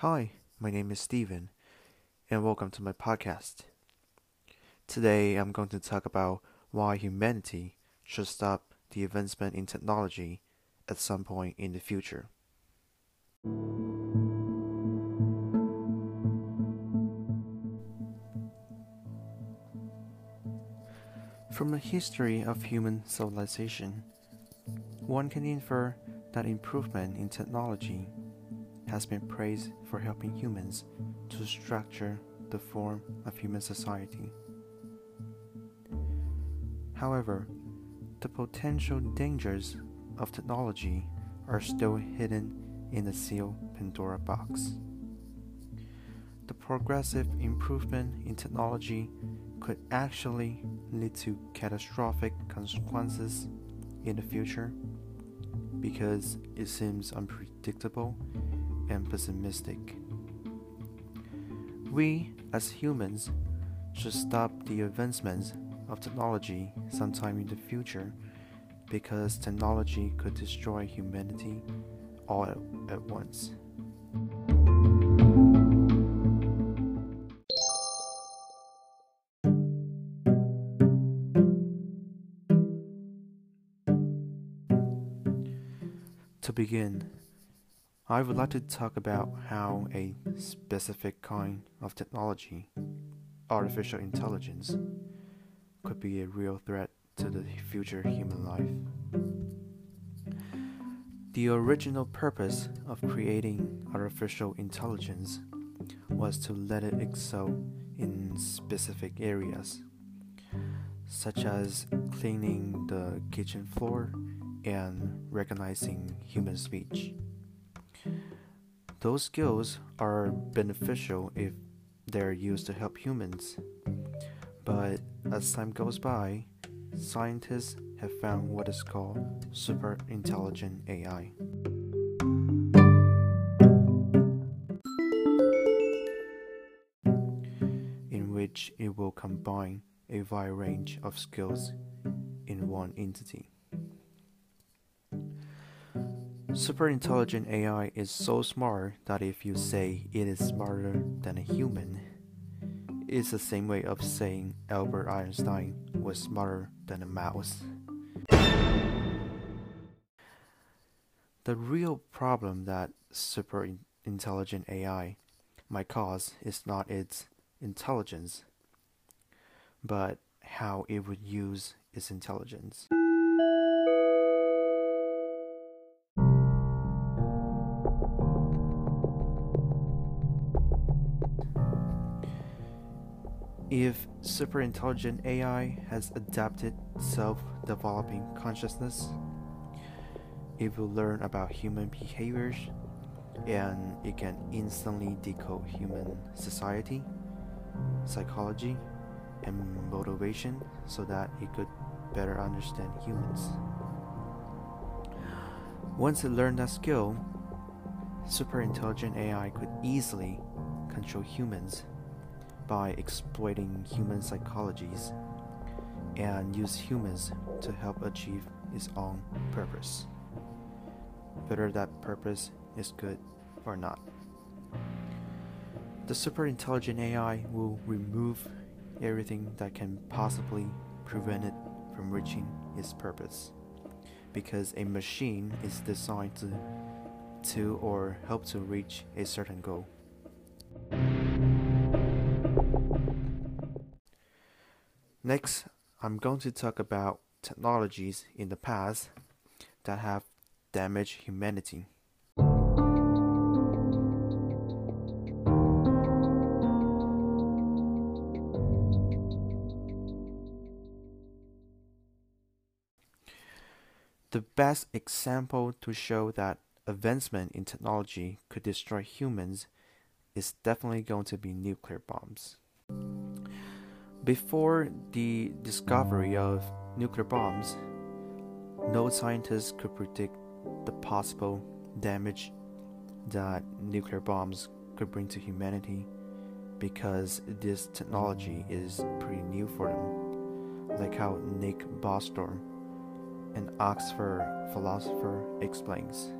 Hi, my name is Steven, and welcome to my podcast. Today I'm going to talk about why humanity should stop the advancement in technology at some point in the future. From the history of human civilization, one can infer that improvement in technology has been praised for helping humans to structure the form of human society. However, the potential dangers of technology are still hidden in the sealed Pandora box. The progressive improvement in technology could actually lead to catastrophic consequences in the future because it seems unpredictable and pessimistic. We, as humans, should stop the advancements of technology sometime in the future because technology could destroy humanity all at, at once. To begin, I would like to talk about how a specific kind of technology, artificial intelligence, could be a real threat to the future human life. The original purpose of creating artificial intelligence was to let it excel in specific areas, such as cleaning the kitchen floor and recognizing human speech. Those skills are beneficial if they're used to help humans. But as time goes by, scientists have found what is called super intelligent AI. In which it will combine a wide range of skills in one entity. Super intelligent AI is so smart that if you say it is smarter than a human, it's the same way of saying Albert Einstein was smarter than a mouse. The real problem that super intelligent AI might cause is not its intelligence, but how it would use its intelligence. If superintelligent AI has adapted self developing consciousness, it will learn about human behaviors and it can instantly decode human society, psychology, and motivation so that it could better understand humans. Once it learned that skill, superintelligent AI could easily control humans by exploiting human psychologies and use humans to help achieve its own purpose, whether that purpose is good or not. The super intelligent AI will remove everything that can possibly prevent it from reaching its purpose because a machine is designed to, to or help to reach a certain goal. Next, I'm going to talk about technologies in the past that have damaged humanity. The best example to show that advancement in technology could destroy humans is definitely going to be nuclear bombs. Before the discovery of nuclear bombs, no scientist could predict the possible damage that nuclear bombs could bring to humanity because this technology is pretty new for them, like how Nick Bostrom, an Oxford philosopher, explains.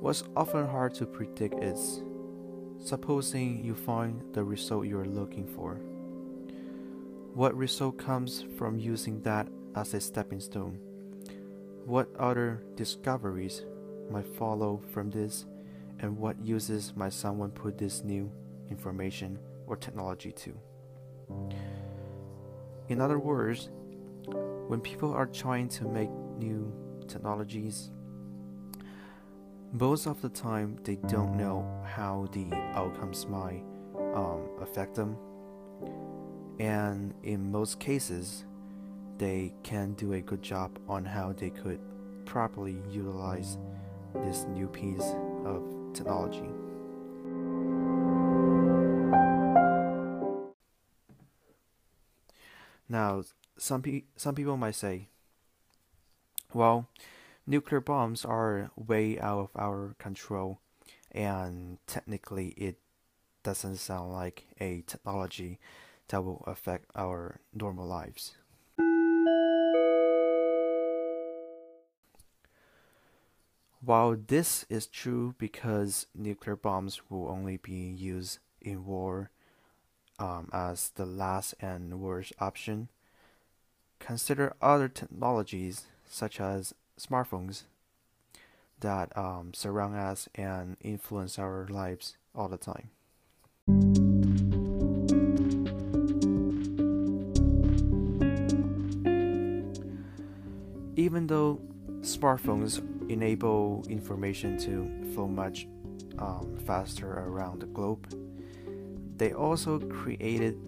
What's often hard to predict is supposing you find the result you're looking for. What result comes from using that as a stepping stone? What other discoveries might follow from this, and what uses might someone put this new information or technology to? In other words, when people are trying to make new technologies, most of the time they don't know how the outcomes might um, affect them, and in most cases, they can do a good job on how they could properly utilize this new piece of technology. Now, some pe- some people might say, well, nuclear bombs are way out of our control, and technically, it doesn't sound like a technology that will affect our normal lives. While this is true because nuclear bombs will only be used in war um, as the last and worst option, consider other technologies such as smartphones that um, surround us and influence our lives all the time. Even though smartphones enable information to flow much um, faster around the globe, they also created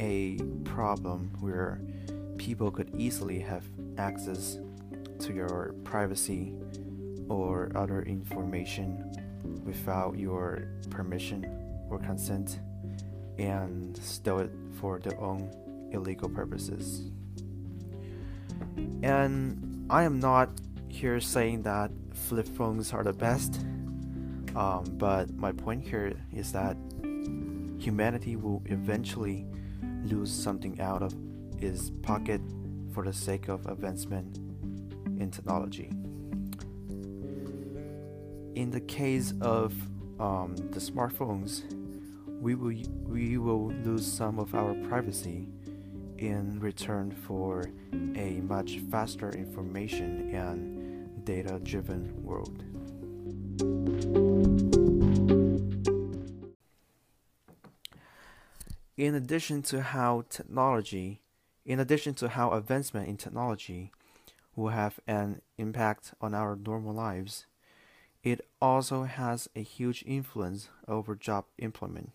a problem where people could easily have access to your privacy or other information without your permission or consent and steal it for their own illegal purposes. And I am not here saying that flip phones are the best, um, but my point here is that humanity will eventually lose something out of its pocket for the sake of advancement in technology. In the case of um, the smartphones, we will we will lose some of our privacy in return for a much faster information and data driven world. In addition to how technology, in addition to how advancement in technology will have an impact on our normal lives, it also has a huge influence over job employment.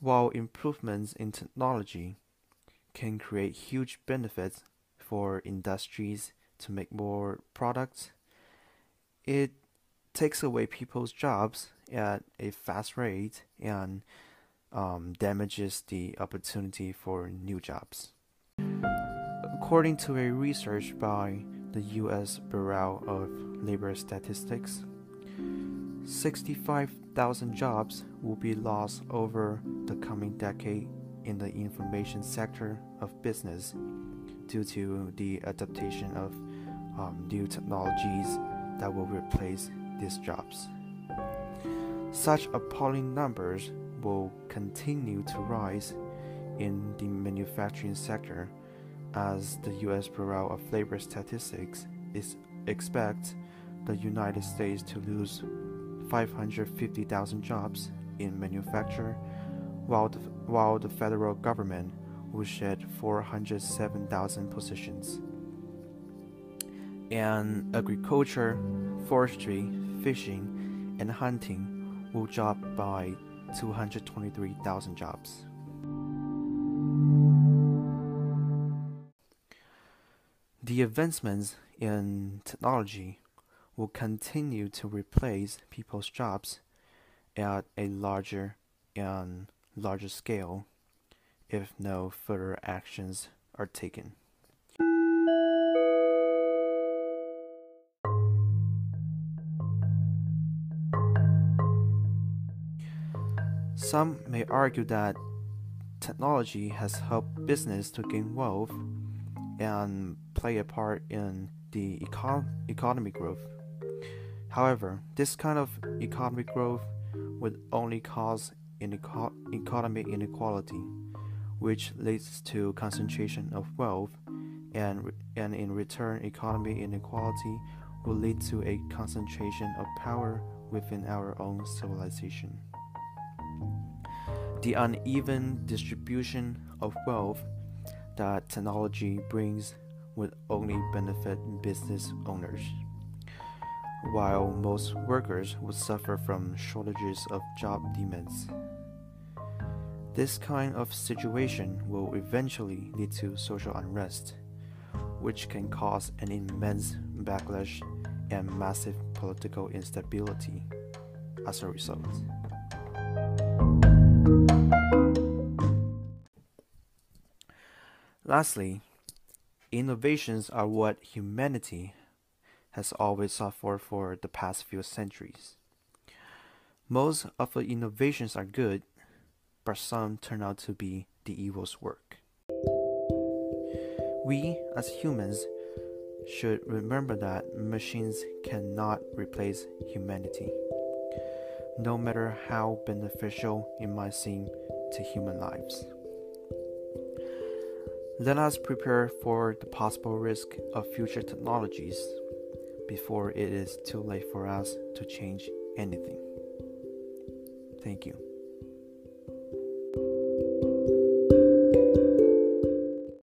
While improvements in technology can create huge benefits for industries to make more products, it takes away people's jobs at a fast rate and um, damages the opportunity for new jobs. According to a research by the U.S. Bureau of Labor Statistics, 65,000 jobs will be lost over the coming decade in the information sector of business due to the adaptation of um, new technologies that will replace these jobs. Such appalling numbers will continue to rise in the manufacturing sector as the US Bureau of Labor Statistics is expects the United States to lose 550,000 jobs in manufacture while the, while the federal government will shed 407,000 positions. And agriculture, forestry, fishing, and hunting will drop by 223,000 jobs. The advancements in technology will continue to replace people's jobs at a larger and larger scale if no further actions are taken. Some may argue that technology has helped business to gain wealth and play a part in the econ- growth. However, this kind of economic growth would only cause economic inequality, which leads to concentration of wealth, and, and in return, economic inequality will lead to a concentration of power within our own civilization. The uneven distribution of wealth that technology brings would only benefit business owners, while most workers would suffer from shortages of job demands. This kind of situation will eventually lead to social unrest, which can cause an immense backlash and massive political instability as a result. Lastly, innovations are what humanity has always sought for for the past few centuries. Most of the innovations are good, but some turn out to be the evil's work. We, as humans, should remember that machines cannot replace humanity, no matter how beneficial it might seem to human lives. Let us prepare for the possible risk of future technologies before it is too late for us to change anything. Thank you.